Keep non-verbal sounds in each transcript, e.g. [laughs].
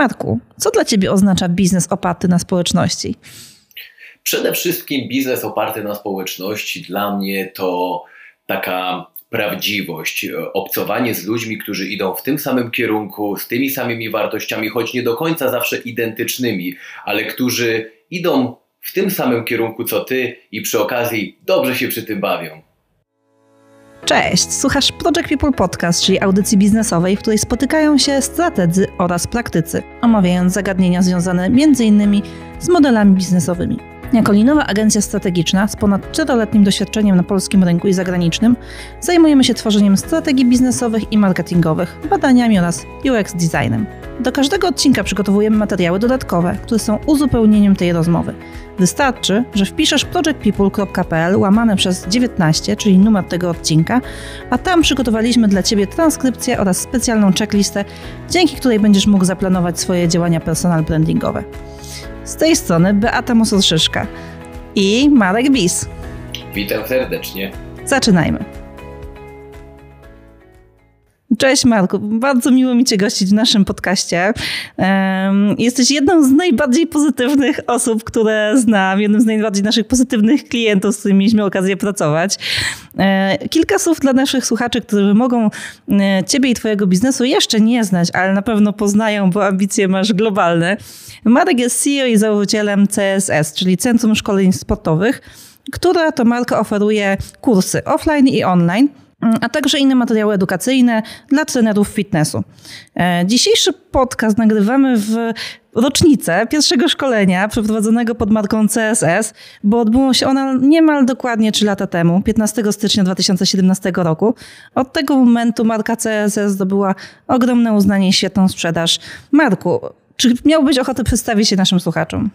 Marku, co dla Ciebie oznacza biznes oparty na społeczności? Przede wszystkim biznes oparty na społeczności dla mnie to taka prawdziwość, obcowanie z ludźmi, którzy idą w tym samym kierunku, z tymi samymi wartościami, choć nie do końca zawsze identycznymi, ale którzy idą w tym samym kierunku co ty i przy okazji dobrze się przy tym bawią. Cześć, słuchasz Project People Podcast, czyli audycji biznesowej, w której spotykają się strategzy oraz praktycy, omawiając zagadnienia związane m.in. z modelami biznesowymi. Jako linowa agencja strategiczna z ponad czteroletnim doświadczeniem na polskim rynku i zagranicznym zajmujemy się tworzeniem strategii biznesowych i marketingowych, badaniami oraz UX designem. Do każdego odcinka przygotowujemy materiały dodatkowe, które są uzupełnieniem tej rozmowy. Wystarczy, że wpiszesz projectpeople.pl łamane przez 19, czyli numer tego odcinka, a tam przygotowaliśmy dla Ciebie transkrypcję oraz specjalną checklistę, dzięki której będziesz mógł zaplanować swoje działania personal brandingowe. Z tej strony Beata Mososzyszka i Marek Bis. Witam serdecznie. Zaczynajmy. Cześć Marku, bardzo miło mi Cię gościć w naszym podcaście. Jesteś jedną z najbardziej pozytywnych osób, które znam, jednym z najbardziej naszych pozytywnych klientów, z którymi mieliśmy okazję pracować. E, kilka słów dla naszych słuchaczy, którzy mogą e, Ciebie i Twojego biznesu jeszcze nie znać, ale na pewno poznają, bo ambicje masz globalne. Marek jest CEO i założycielem CSS, czyli Centrum Szkoleń Sportowych, która to marka oferuje kursy offline i online a także inne materiały edukacyjne dla trenerów fitnessu. E, dzisiejszy podcast nagrywamy w rocznicę pierwszego szkolenia przeprowadzonego pod marką CSS, bo odbyło się ono niemal dokładnie 3 lata temu, 15 stycznia 2017 roku. Od tego momentu marka CSS zdobyła ogromne uznanie i świetną sprzedaż. Marku, czy miałbyś ochotę przedstawić się naszym słuchaczom?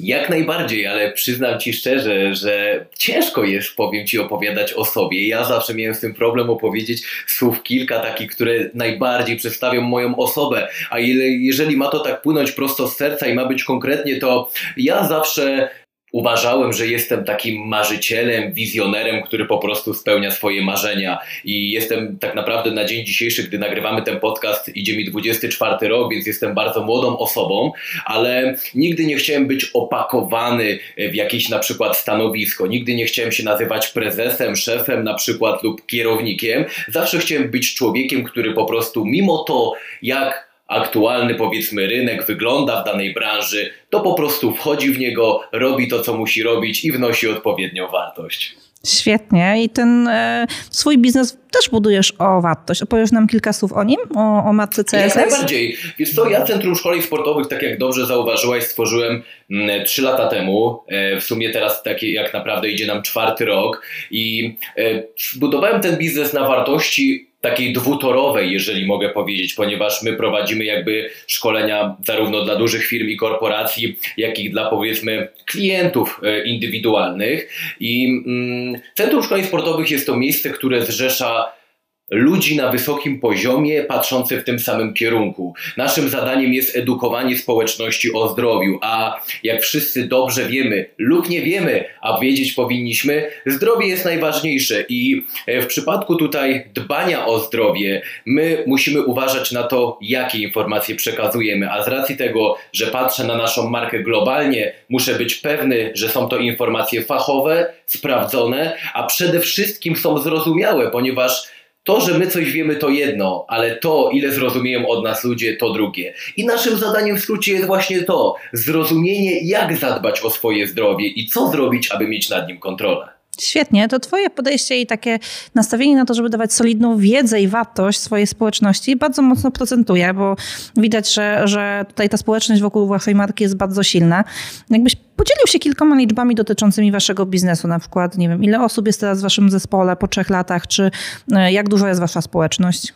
Jak najbardziej, ale przyznam Ci szczerze, że ciężko jest, powiem Ci, opowiadać o sobie. Ja zawsze miałem z tym problem opowiedzieć słów kilka takich, które najbardziej przedstawią moją osobę. A jeżeli ma to tak płynąć prosto z serca i ma być konkretnie, to ja zawsze uważałem, że jestem takim marzycielem, wizjonerem, który po prostu spełnia swoje marzenia. I jestem tak naprawdę na dzień dzisiejszy, gdy nagrywamy ten podcast, idzie mi 24 rok, więc jestem bardzo młodą osobą, ale nigdy nie chciałem być opakowany w jakieś na przykład stanowisko. Nigdy nie chciałem się nazywać prezesem, szefem na przykład lub kierownikiem. Zawsze chciałem być człowiekiem, który po prostu mimo to, jak aktualny powiedzmy rynek wygląda w danej branży, to po prostu wchodzi w niego, robi to, co musi robić i wnosi odpowiednią wartość. Świetnie. I ten e, swój biznes też budujesz o wartość. Opowiesz nam kilka słów o nim, o, o matce CSS? Jak najbardziej. Wiesz co, ja Centrum Szkoleń Sportowych, tak jak dobrze zauważyłaś, stworzyłem mm, trzy lata temu. E, w sumie teraz taki jak naprawdę idzie nam czwarty rok i e, budowałem ten biznes na wartości takiej dwutorowej, jeżeli mogę powiedzieć, ponieważ my prowadzimy jakby szkolenia zarówno dla dużych firm i korporacji, jak i dla powiedzmy klientów e, indywidualnych. I mm, Centrum Szkoleń Sportowych jest to miejsce, które zrzesza ludzi na wysokim poziomie, patrzący w tym samym kierunku. Naszym zadaniem jest edukowanie społeczności o zdrowiu, a jak wszyscy dobrze wiemy lub nie wiemy, a wiedzieć powinniśmy, zdrowie jest najważniejsze i e, w przypadku tutaj dbania o zdrowie, my musimy uważać na to, jakie informacje przekazujemy, a z racji tego, że patrzę na naszą markę globalnie, muszę być pewny, że są to informacje fachowe, sprawdzone, a przede wszystkim są zrozumiałe, ponieważ to, że my coś wiemy, to jedno, ale to, ile zrozumieją od nas ludzie, to drugie. I naszym zadaniem w skrócie jest właśnie to: zrozumienie, jak zadbać o swoje zdrowie i co zrobić, aby mieć nad nim kontrolę. Świetnie, to Twoje podejście i takie nastawienie na to, żeby dawać solidną wiedzę i wartość swojej społeczności bardzo mocno procentuje, bo widać, że, że tutaj ta społeczność wokół Waszej marki jest bardzo silna. Jakbyś podzielił się kilkoma liczbami dotyczącymi Waszego biznesu, na przykład, nie wiem, ile osób jest teraz w Waszym zespole po trzech latach, czy e, jak duża jest Wasza społeczność?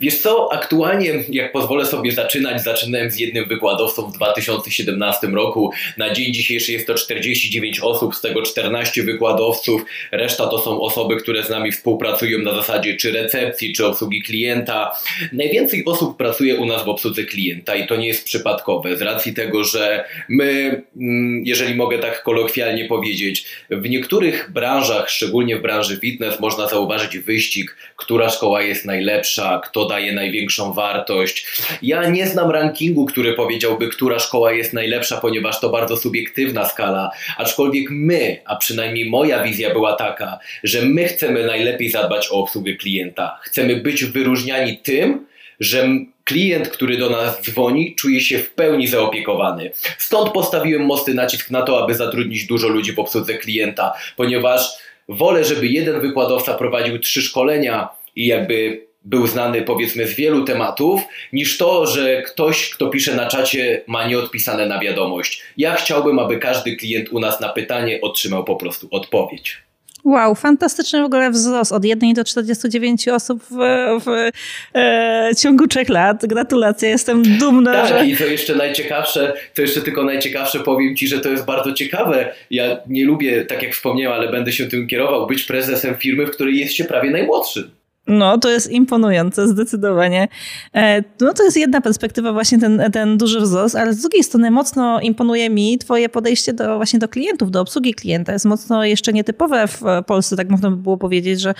Wiesz co, aktualnie jak pozwolę sobie zaczynać, zaczynałem z jednym wykładowcą w 2017 roku. Na dzień dzisiejszy jest to 49 osób, z tego 14 wykładowców. Reszta to są osoby, które z nami współpracują na zasadzie czy recepcji, czy obsługi klienta. Najwięcej osób pracuje u nas w obsłudze klienta i to nie jest przypadkowe, z racji tego, że my, mm, jeżeli mogę tak kolokwialnie powiedzieć, w niektórych branżach, szczególnie w branży fitness, można zauważyć wyścig, która szkoła jest najlepsza, lepsza, kto daje największą wartość. Ja nie znam rankingu, który powiedziałby, która szkoła jest najlepsza, ponieważ to bardzo subiektywna skala. Aczkolwiek my, a przynajmniej moja wizja była taka, że my chcemy najlepiej zadbać o obsługę klienta. Chcemy być wyróżniani tym, że klient, który do nas dzwoni, czuje się w pełni zaopiekowany. Stąd postawiłem mocny nacisk na to, aby zatrudnić dużo ludzi w obsłudze klienta, ponieważ wolę, żeby jeden wykładowca prowadził trzy szkolenia i jakby był znany powiedzmy z wielu tematów, niż to, że ktoś, kto pisze na czacie, ma nieodpisane na wiadomość. Ja chciałbym, aby każdy klient u nas na pytanie otrzymał po prostu odpowiedź. Wow, fantastyczny w ogóle wzrost od 1 do 49 osób w, w e, ciągu trzech lat. Gratulacje, jestem dumna. Tak, że... i co jeszcze najciekawsze, to jeszcze tylko najciekawsze powiem Ci, że to jest bardzo ciekawe. Ja nie lubię, tak jak wspomniałem, ale będę się tym kierował, być prezesem firmy, w której jest się prawie najmłodszym. No, to jest imponujące, zdecydowanie. E, no, to jest jedna perspektywa, właśnie ten, ten duży wzrost, ale z drugiej strony mocno imponuje mi twoje podejście do, właśnie do klientów, do obsługi klienta. Jest mocno jeszcze nietypowe w Polsce, tak można by było powiedzieć, że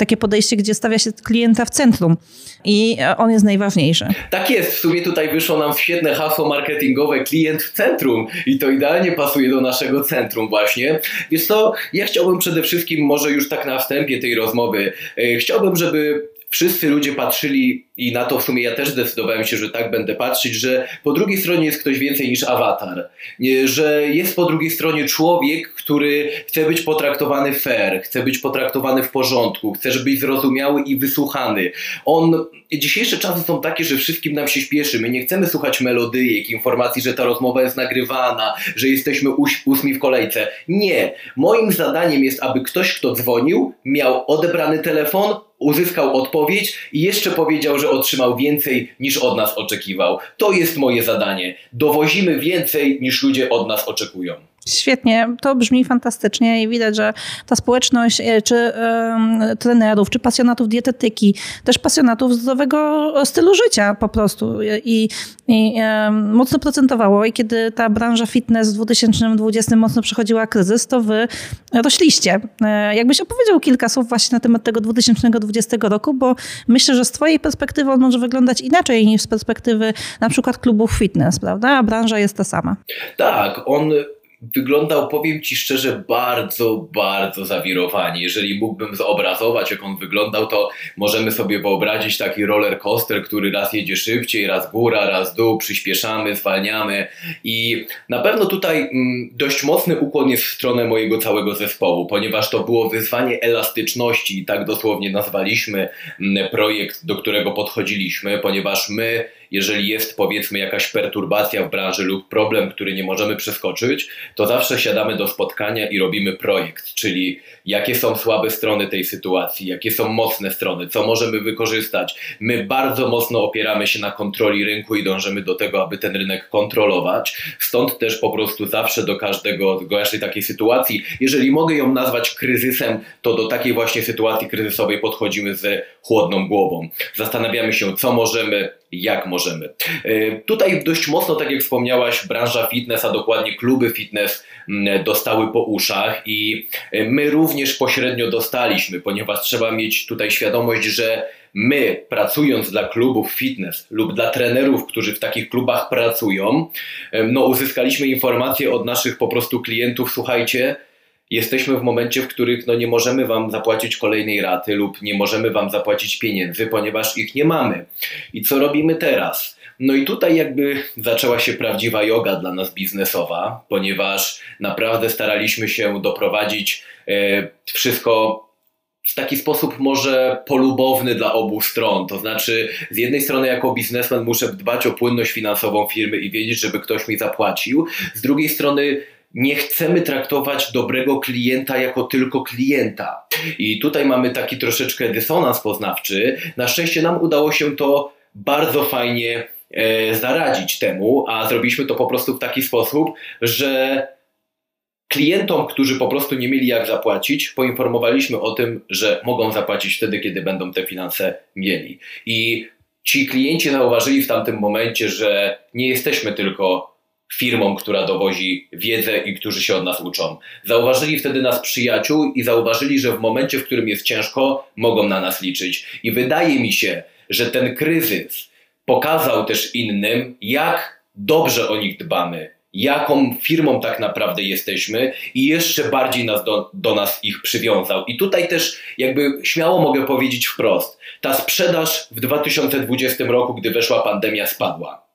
takie podejście, gdzie stawia się klienta w centrum i on jest najważniejszy. Tak jest, w sumie tutaj wyszło nam świetne hasło marketingowe klient w centrum i to idealnie pasuje do naszego centrum właśnie. Więc to ja chciałbym przede wszystkim, może już tak na wstępie tej rozmowy, e, chciałbym, żeby wszyscy ludzie patrzyli i na to w sumie ja też zdecydowałem się, że tak będę patrzeć, że po drugiej stronie jest ktoś więcej niż awatar. Że jest po drugiej stronie człowiek, który chce być potraktowany fair, chce być potraktowany w porządku, chce być zrozumiały i wysłuchany. On, dzisiejsze czasy są takie, że wszystkim nam się śpieszy. My nie chcemy słuchać melodyjek, informacji, że ta rozmowa jest nagrywana, że jesteśmy ósmi w kolejce. Nie. Moim zadaniem jest, aby ktoś, kto dzwonił, miał odebrany telefon, uzyskał odpowiedź i jeszcze powiedział, że otrzymał więcej niż od nas oczekiwał. To jest moje zadanie. Dowozimy więcej niż ludzie od nas oczekują. Świetnie, to brzmi fantastycznie i widać, że ta społeczność, e, czy um, trenerów, czy pasjonatów dietetyki, też pasjonatów zdrowego stylu życia po prostu i, i mocno procentowało i kiedy ta branża fitness w 2020 mocno przechodziła kryzys, to wy rośliście. E, jakbyś opowiedział kilka słów właśnie na temat tego 2020 roku, bo myślę, że z twojej perspektywy on może wyglądać inaczej niż z perspektywy na przykład klubów fitness, prawda? A branża jest ta sama. Tak, on wyglądał, powiem Ci szczerze, bardzo, bardzo zawirowani. Jeżeli mógłbym zobrazować, jak on wyglądał, to możemy sobie wyobrazić taki roller coaster, który raz jedzie szybciej, raz góra, raz dół, przyspieszamy, zwalniamy i na pewno tutaj mm, dość mocny ukłon jest w stronę mojego całego zespołu, ponieważ to było wyzwanie elastyczności i tak dosłownie nazwaliśmy mm, projekt, do którego podchodziliśmy, ponieważ my jeżeli jest powiedzmy jakaś perturbacja w branży lub problem, który nie możemy przeskoczyć, to zawsze siadamy do spotkania i robimy projekt, czyli jakie są słabe strony tej sytuacji, jakie są mocne strony, co możemy wykorzystać. My bardzo mocno opieramy się na kontroli rynku i dążymy do tego, aby ten rynek kontrolować. Stąd też po prostu zawsze do każdego, do każdej takiej sytuacji, jeżeli mogę ją nazwać kryzysem, to do takiej właśnie sytuacji kryzysowej podchodzimy ze chłodną głową. Zastanawiamy się, co możemy, jak możemy. E, tutaj dość mocno, tak jak wspomniałaś, branża fitness, a dokładnie kluby fitness mm, dostały po uszach i e, my również pośrednio dostaliśmy, ponieważ trzeba mieć tutaj świadomość, że my pracując dla klubów fitness lub dla trenerów, którzy w takich klubach pracują, no uzyskaliśmy informacje od naszych po prostu klientów, słuchajcie, jesteśmy w momencie, w których no, nie możemy Wam zapłacić kolejnej raty lub nie możemy Wam zapłacić pieniędzy, ponieważ ich nie mamy. I co robimy teraz? No i tutaj jakby zaczęła się prawdziwa yoga dla nas biznesowa, ponieważ naprawdę staraliśmy się doprowadzić e, wszystko w taki sposób może polubowny dla obu stron. To znaczy, z jednej strony, jako biznesmen muszę dbać o płynność finansową firmy i wiedzieć, żeby ktoś mi zapłacił. Z drugiej strony, nie chcemy traktować dobrego klienta jako tylko klienta. I tutaj mamy taki troszeczkę dysonans poznawczy. Na szczęście nam udało się to bardzo fajnie e, zaradzić temu, a zrobiliśmy to po prostu w taki sposób, że klientom, którzy po prostu nie mieli jak zapłacić, poinformowaliśmy o tym, że mogą zapłacić wtedy, kiedy będą te finanse mieli. I ci klienci zauważyli w tamtym momencie, że nie jesteśmy tylko firmom, która dowozi wiedzę i którzy się od nas uczą. Zauważyli wtedy nas przyjaciół i zauważyli, że w momencie, w którym jest ciężko, mogą na nas liczyć. I wydaje mi się, że ten kryzys pokazał też innym, jak dobrze o nich dbamy, jaką firmą tak naprawdę jesteśmy i jeszcze bardziej nas do, do nas ich przywiązał. I tutaj też jakby śmiało mogę powiedzieć wprost, ta sprzedaż w 2020 roku, gdy weszła pandemia, spadła.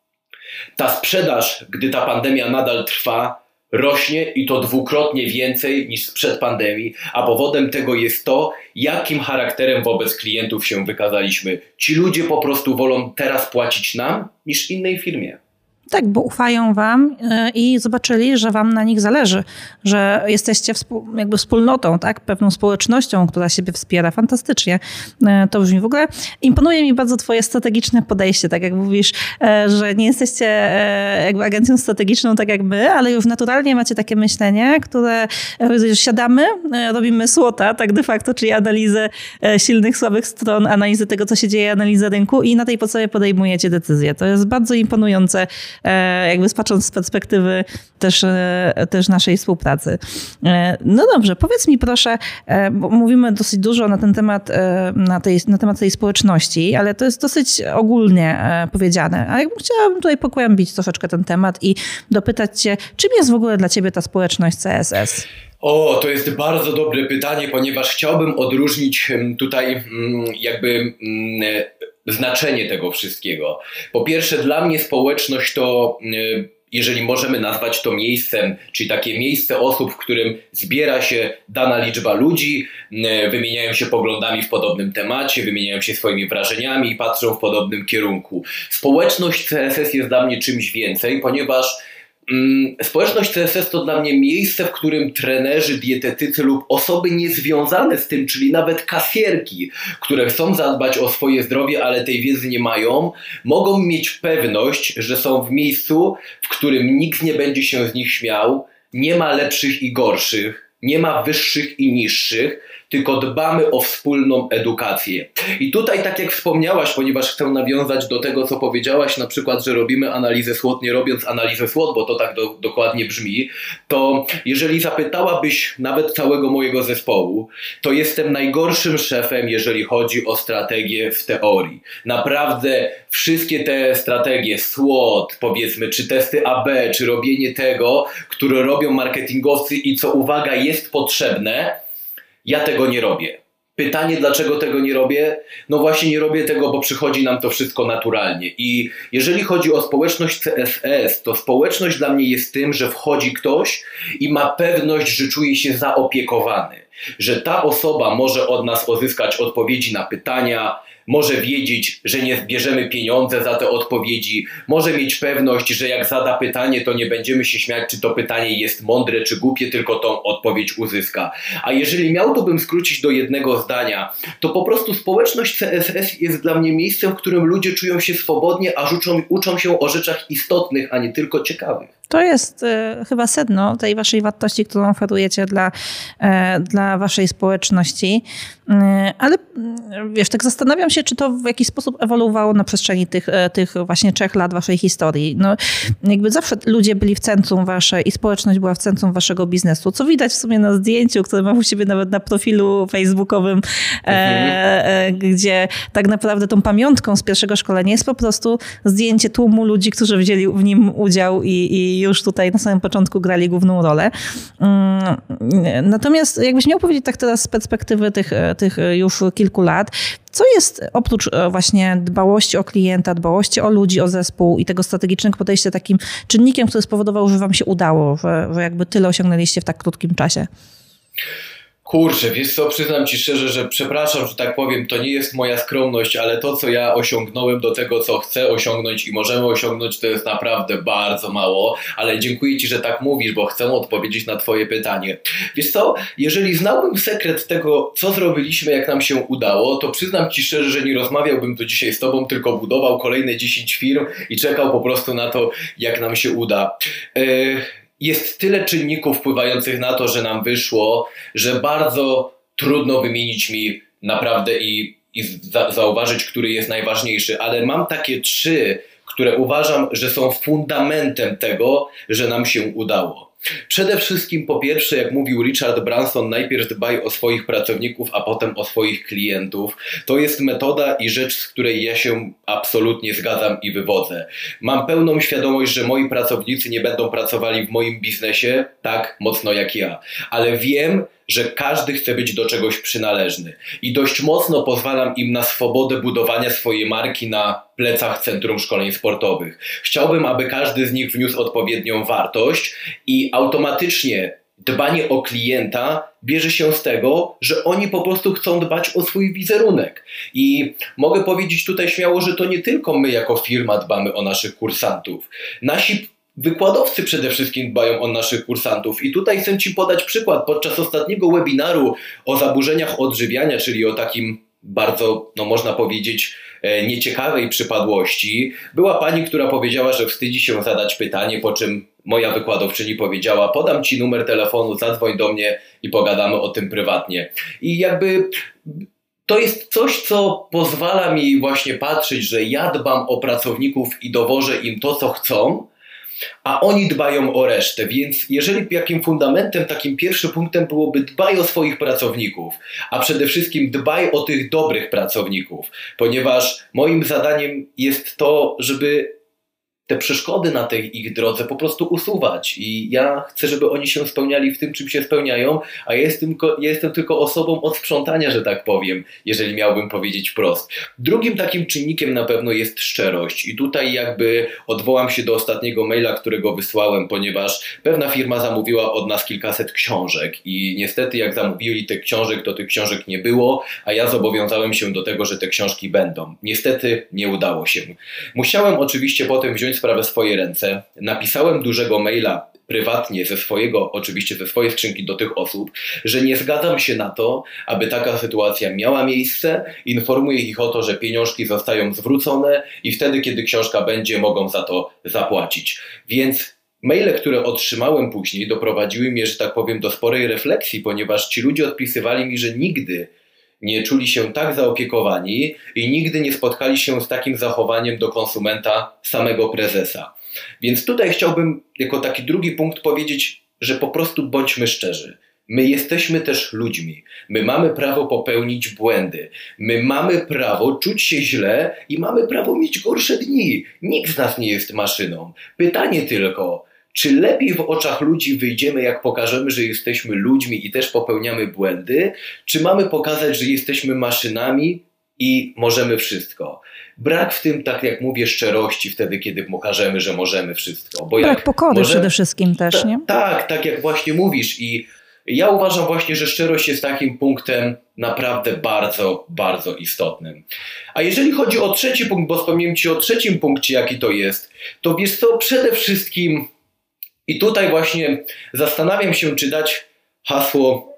Ta sprzedaż, gdy ta pandemia nadal trwa, rośnie i to dwukrotnie więcej niż sprzed pandemii, a powodem tego jest to, jakim charakterem wobec klientów się wykazaliśmy. Ci ludzie po prostu wolą teraz płacić nam niż innej firmie. Tak, bo ufają wam e, i zobaczyli, że wam na nich zależy, że jesteście jakby wspólnotą, tak? pewną społecznością, która siebie wspiera. Fantastycznie e, to brzmi. W ogóle imponuje mi bardzo twoje strategiczne podejście, tak jak mówisz, e, że nie jesteście jakby agencją strategiczną tak jak my, ale już naturalnie macie takie myślenie, które siadamy, robimy słota, tak de facto, czyli analizę silnych, słabych stron, analizę tego, co się dzieje, analizę rynku i na tej podstawie podejmujecie decyzje. To jest bardzo imponujące jakby patrząc z perspektywy też, e, też naszej współpracy. E, no dobrze, powiedz mi proszę, bo mówimy dosyć dużo na ten temat, na, tej, na temat tej społeczności, ale to jest dosyć ogólnie powiedziane. A jakbym chciałabym tutaj pokłębić troszeczkę ten temat i dopytać cię, czym jest w ogóle dla ciebie ta społeczność CSS? O, to jest bardzo dobre pytanie, ponieważ chciałbym odróżnić tutaj jakby znaczenie tego wszystkiego. Po pierwsze, dla mnie społeczność to jeżeli możemy nazwać to miejscem, czyli takie miejsce osób, w którym zbiera się dana liczba ludzi, wymieniają się poglądami w podobnym temacie, wymieniają się swoimi wrażeniami i patrzą w podobnym kierunku. Społeczność CSS jest dla mnie czymś więcej, ponieważ społeczność CSS to dla mnie miejsce, w którym trenerzy, dietetycy lub osoby niezwiązane z tym, czyli nawet kasierki, które chcą zadbać o swoje zdrowie, ale tej wiedzy nie mają, mogą mieć pewność, że są w miejscu, w którym nikt nie będzie się z nich śmiał, nie ma lepszych i gorszych, nie ma wyższych i niższych, tylko dbamy o wspólną edukację. I tutaj, tak jak wspomniałaś, ponieważ chcę nawiązać do tego, co powiedziałaś, na przykład, że robimy analizę SWOT, nie robiąc analizę SWOT, bo to tak do, dokładnie brzmi, to jeżeli zapytałabyś nawet całego mojego zespołu, to jestem najgorszym szefem, jeżeli chodzi o strategię w teorii. Naprawdę wszystkie te strategie, SWOT, powiedzmy, czy testy AB, czy robienie tego, które robią marketingowcy i co uwaga jest potrzebne, ja tego nie robię. Pytanie, dlaczego tego nie robię? No właśnie nie robię tego, bo przychodzi nam to wszystko naturalnie. I jeżeli chodzi o społeczność CSS, to społeczność dla mnie jest tym, że wchodzi ktoś i ma pewność, że czuje się zaopiekowany. Że ta osoba może od nas uzyskać odpowiedzi na pytania, może wiedzieć, że nie zbierzemy pieniądze za te odpowiedzi, może mieć pewność, że jak zada pytanie, to nie będziemy się śmiać, czy to pytanie jest mądre, czy głupie, tylko tą odpowiedź uzyska. A jeżeli miałbym skrócić do jednego zdania, to po prostu społeczność CSS jest dla mnie miejscem, w którym ludzie czują się swobodnie, a uczą, uczą się o rzeczach istotnych, a nie tylko ciekawych. To jest y, chyba sedno tej waszej wartości, którą oferujecie dla, y, dla waszej społeczności. Y, ale wiesz, tak zastanawiam się, czy to w jakiś sposób ewoluowało na przestrzeni tych, tych właśnie trzech lat waszej historii. No, jakby zawsze ludzie byli w centrum waszej i społeczność była w centrum waszego biznesu, co widać w sumie na zdjęciu, które mam u siebie nawet na profilu facebookowym, e, mhm. e, gdzie tak naprawdę tą pamiątką z pierwszego szkolenia jest po prostu zdjęcie tłumu ludzi, którzy wzięli w nim udział i, i już tutaj na samym początku grali główną rolę. Mm, natomiast jakbyś miał powiedzieć tak teraz z perspektywy tych, tych już kilku lat, co jest oprócz e, właśnie dbałości o klienta, dbałości o ludzi, o zespół i tego strategicznego podejścia takim czynnikiem, który spowodował, że wam się udało, że, że jakby tyle osiągnęliście w tak krótkim czasie? Kurczę, wiesz co, przyznam Ci szczerze, że przepraszam, że tak powiem, to nie jest moja skromność, ale to, co ja osiągnąłem do tego, co chcę osiągnąć i możemy osiągnąć, to jest naprawdę bardzo mało, ale dziękuję Ci, że tak mówisz, bo chcę odpowiedzieć na Twoje pytanie. Wiesz co, jeżeli znałbym sekret tego, co zrobiliśmy, jak nam się udało, to przyznam Ci szczerze, że nie rozmawiałbym tu dzisiaj z Tobą, tylko budował kolejne 10 firm i czekał po prostu na to, jak nam się uda. Yy jest tyle czynników wpływających na to, że nam wyszło, że bardzo trudno wymienić mi naprawdę i, i za, zauważyć, który jest najważniejszy, ale mam takie trzy, które uważam, że są fundamentem tego, że nam się udało. Przede wszystkim, po pierwsze, jak mówił Richard Branson, najpierw dbaj o swoich pracowników, a potem o swoich klientów. To jest metoda i rzecz, z której ja się absolutnie zgadzam i wywodzę. Mam pełną świadomość, że moi pracownicy nie będą pracowali w moim biznesie tak mocno jak ja, ale wiem, że każdy chce być do czegoś przynależny i dość mocno pozwalam im na swobodę budowania swojej marki na plecach Centrum Szkoleń Sportowych. Chciałbym, aby każdy z nich wniósł odpowiednią wartość i automatycznie dbanie o klienta bierze się z tego, że oni po prostu chcą dbać o swój wizerunek. I mogę powiedzieć tutaj śmiało, że to nie tylko my jako firma dbamy o naszych kursantów. Nasi Wykładowcy przede wszystkim dbają o naszych kursantów i tutaj chcę Ci podać przykład. Podczas ostatniego webinaru o zaburzeniach odżywiania, czyli o takim bardzo, no można powiedzieć, e, nieciekawej przypadłości, była pani, która powiedziała, że wstydzi się zadać pytanie, po czym moja wykładowczyni powiedziała: Podam ci numer telefonu, zadzwoń do mnie i pogadamy o tym prywatnie. I jakby to jest coś, co pozwala mi właśnie patrzeć, że ja dbam o pracowników i dowożę im to, co chcą a oni dbają o resztę. Więc jeżeli jakim fundamentem, takim pierwszym punktem byłoby dbaj o swoich pracowników, a przede wszystkim dbaj o tych dobrych pracowników, ponieważ moim zadaniem jest to, żeby te przeszkody na tej ich drodze po prostu usuwać. I ja chcę, żeby oni się spełniali w tym, czym się spełniają, a jestem, jestem tylko osobą od sprzątania, że tak powiem, jeżeli miałbym powiedzieć wprost. Drugim takim czynnikiem na pewno jest szczerość. I tutaj jakby odwołam się do ostatniego maila, którego wysłałem, ponieważ pewna firma zamówiła od nas kilkaset książek i niestety jak zamówili te książek, to tych książek nie było, a ja zobowiązałem się do tego, że te książki będą. Niestety nie udało się. Musiałem oczywiście potem wziąć sprawę w swoje ręce. Napisałem dużego maila prywatnie ze swojego, oczywiście ze swojej skrzynki do tych osób, że nie zgadzam się na to, aby taka sytuacja miała miejsce. Informuję ich o to, że pieniążki zostają zwrócone i wtedy, kiedy książka będzie, mogą za to zapłacić. Więc Maile, które otrzymałem później, doprowadziły mnie, że tak powiem, do sporej refleksji, ponieważ ci ludzie odpisywali mi, że nigdy nie czuli się tak zaopiekowani i nigdy nie spotkali się z takim zachowaniem do konsumenta samego prezesa. Więc tutaj chciałbym jako taki drugi punkt powiedzieć, że po prostu bądźmy szczerzy. My jesteśmy też ludźmi. My mamy prawo popełnić błędy. My mamy prawo czuć się źle i mamy prawo mieć gorsze dni. Nikt z nas nie jest maszyną. Pytanie tylko, czy lepiej w oczach ludzi wyjdziemy, jak pokażemy, że jesteśmy ludźmi i też popełniamy błędy, czy mamy pokazać, że jesteśmy maszynami i możemy wszystko? Brak w tym, tak jak mówię, szczerości wtedy, kiedy pokażemy, że możemy wszystko. Bo Brak pokory przede wszystkim też, ta, nie? Tak, tak jak właśnie mówisz i ja uważam właśnie, że szczerość jest takim punktem naprawdę bardzo, bardzo istotnym. A jeżeli chodzi o trzeci punkt, bo wspomniałem Ci o trzecim punkcie, jaki to jest, to wiesz co, przede wszystkim i tutaj właśnie zastanawiam się, czy dać hasło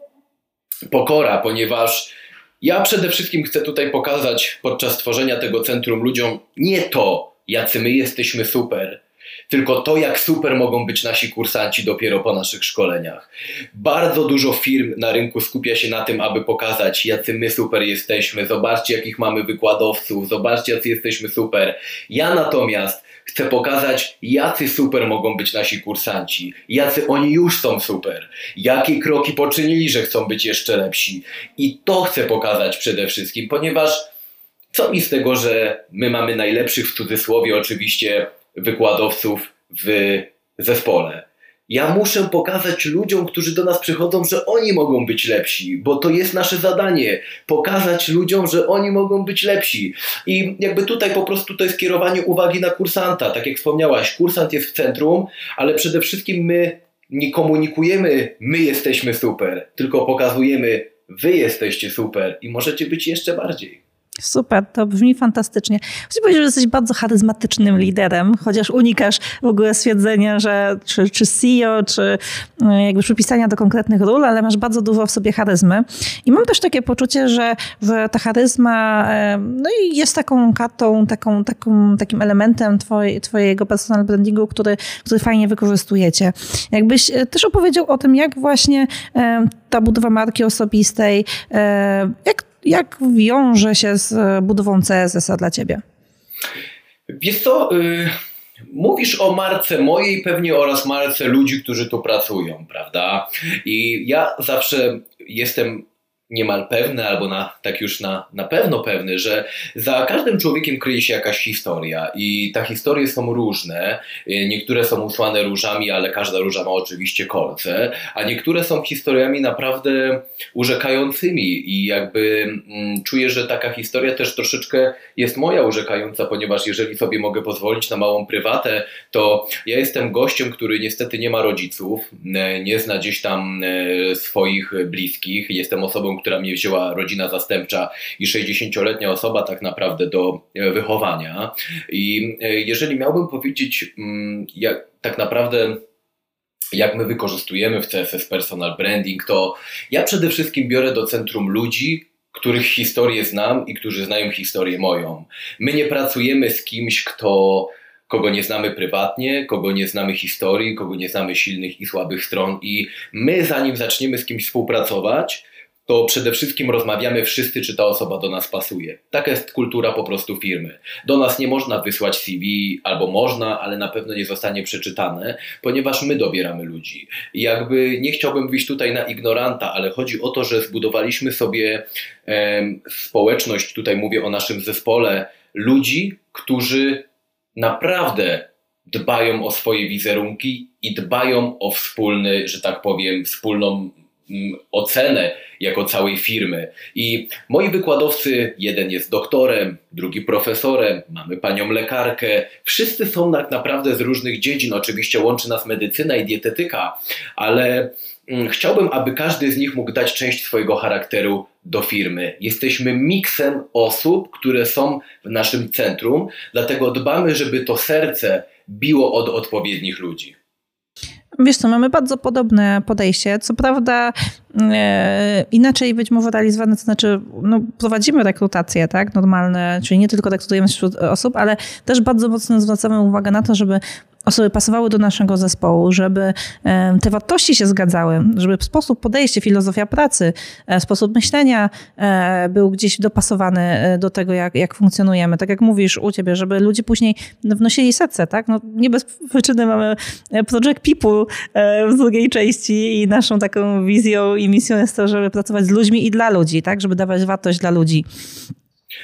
pokora, ponieważ ja przede wszystkim chcę tutaj pokazać podczas tworzenia tego centrum ludziom nie to, jacy my jesteśmy super, tylko to, jak super mogą być nasi kursanci dopiero po naszych szkoleniach. Bardzo dużo firm na rynku skupia się na tym, aby pokazać, jacy my super jesteśmy. Zobaczcie, jakich mamy wykładowców, zobaczcie, jacy jesteśmy super. Ja natomiast Chcę pokazać, jacy super mogą być nasi kursanci, jacy oni już są super, jakie kroki poczynili, że chcą być jeszcze lepsi. I to chcę pokazać przede wszystkim, ponieważ co mi z tego, że my mamy najlepszych w cudzysłowie oczywiście wykładowców w zespole. Ja muszę pokazać ludziom, którzy do nas przychodzą, że oni mogą być lepsi, bo to jest nasze zadanie. Pokazać ludziom, że oni mogą być lepsi. I jakby tutaj po prostu to jest kierowanie uwagi na kursanta. Tak jak wspomniałaś, kursant jest w centrum, ale przede wszystkim my nie komunikujemy, my jesteśmy super, tylko pokazujemy, wy jesteście super i możecie być jeszcze bardziej. Super, to brzmi fantastycznie. Chcę powiedzieć, że jesteś bardzo charyzmatycznym liderem, chociaż unikasz w ogóle stwierdzenia, że czy, czy CEO, czy e, jakby przypisania do konkretnych ról, ale masz bardzo dużo w sobie charyzmy. I mam też takie poczucie, że ta charyzma e, no i jest taką kartą, taką, taką, takim elementem twoj, twojego personal brandingu, który, który fajnie wykorzystujecie. Jakbyś e, też opowiedział o tym, jak właśnie ta budowa marki osobistej, jak jak wiąże się z budową CSS-a dla ciebie? Wiesz co, y, mówisz o marce mojej pewnie oraz marce ludzi, którzy tu pracują, prawda? I ja zawsze jestem niemal pewny, albo na, tak już na, na pewno pewny, że za każdym człowiekiem kryje się jakaś historia i te historie są różne. Niektóre są usłane różami, ale każda róża ma oczywiście kolce, a niektóre są historiami naprawdę urzekającymi i jakby mm, czuję, że taka historia też troszeczkę jest moja urzekająca, ponieważ jeżeli sobie mogę pozwolić na małą prywatę, to ja jestem gościem, który niestety nie ma rodziców, nie zna gdzieś tam e, swoich bliskich, jestem osobą, która mnie wzięła rodzina zastępcza i 60-letnia osoba tak naprawdę do e, wychowania. I e, jeżeli miałbym powiedzieć, mm, jak tak naprawdę jak my wykorzystujemy w CSS personal branding, to ja przede wszystkim biorę do centrum ludzi, których historię znam i którzy znają historię moją. My nie pracujemy z kimś, kto kogo nie znamy prywatnie, kogo nie znamy historii, kogo nie znamy silnych i słabych stron i my zanim zaczniemy z kimś współpracować, to przede wszystkim rozmawiamy wszyscy, czy ta osoba do nas pasuje. Taka jest kultura po prostu firmy. Do nas nie można wysłać CV, albo można, ale na pewno nie zostanie przeczytane, ponieważ my dobieramy ludzi. I jakby nie chciałbym wyjść tutaj na ignoranta, ale chodzi o to, że zbudowaliśmy sobie społeczność, tutaj mówię o naszym zespole, ludzi, którzy naprawdę dbają o swoje wizerunki i dbają o wspólny, że tak powiem, wspólną ocenę jako całej firmy. I moi wykładowcy, jeden jest doktorem, drugi profesorem, mamy panią lekarkę. Wszyscy są tak naprawdę z różnych dziedzin. Oczywiście łączy nas medycyna i dietetyka, ale mm, chciałbym, aby każdy z nich mógł dać część swojego charakteru do firmy. Jesteśmy miksem osób, które są w naszym centrum, dlatego dbamy, żeby to serce biło od odpowiednich ludzi. Wiesz co, mamy bardzo podobne podejście. Co prawda e, inaczej być może realizowane, to znaczy no, prowadzimy rekrutacje, tak, normalne, czyli nie tylko rekrutujemy wśród osób, ale też bardzo mocno zwracamy uwagę na to, żeby osoby pasowały do naszego zespołu, żeby te wartości się zgadzały, żeby sposób podejście, filozofia pracy, e, sposób myślenia e, był gdzieś dopasowany e, do tego, jak, jak funkcjonujemy. Tak jak mówisz u ciebie, żeby ludzie później wnosili serce, tak? No, nie bez przyczyny mamy Project People w drugiej części i naszą taką wizją i misją jest to, żeby pracować z ludźmi i dla ludzi, tak? Żeby dawać wartość dla ludzi.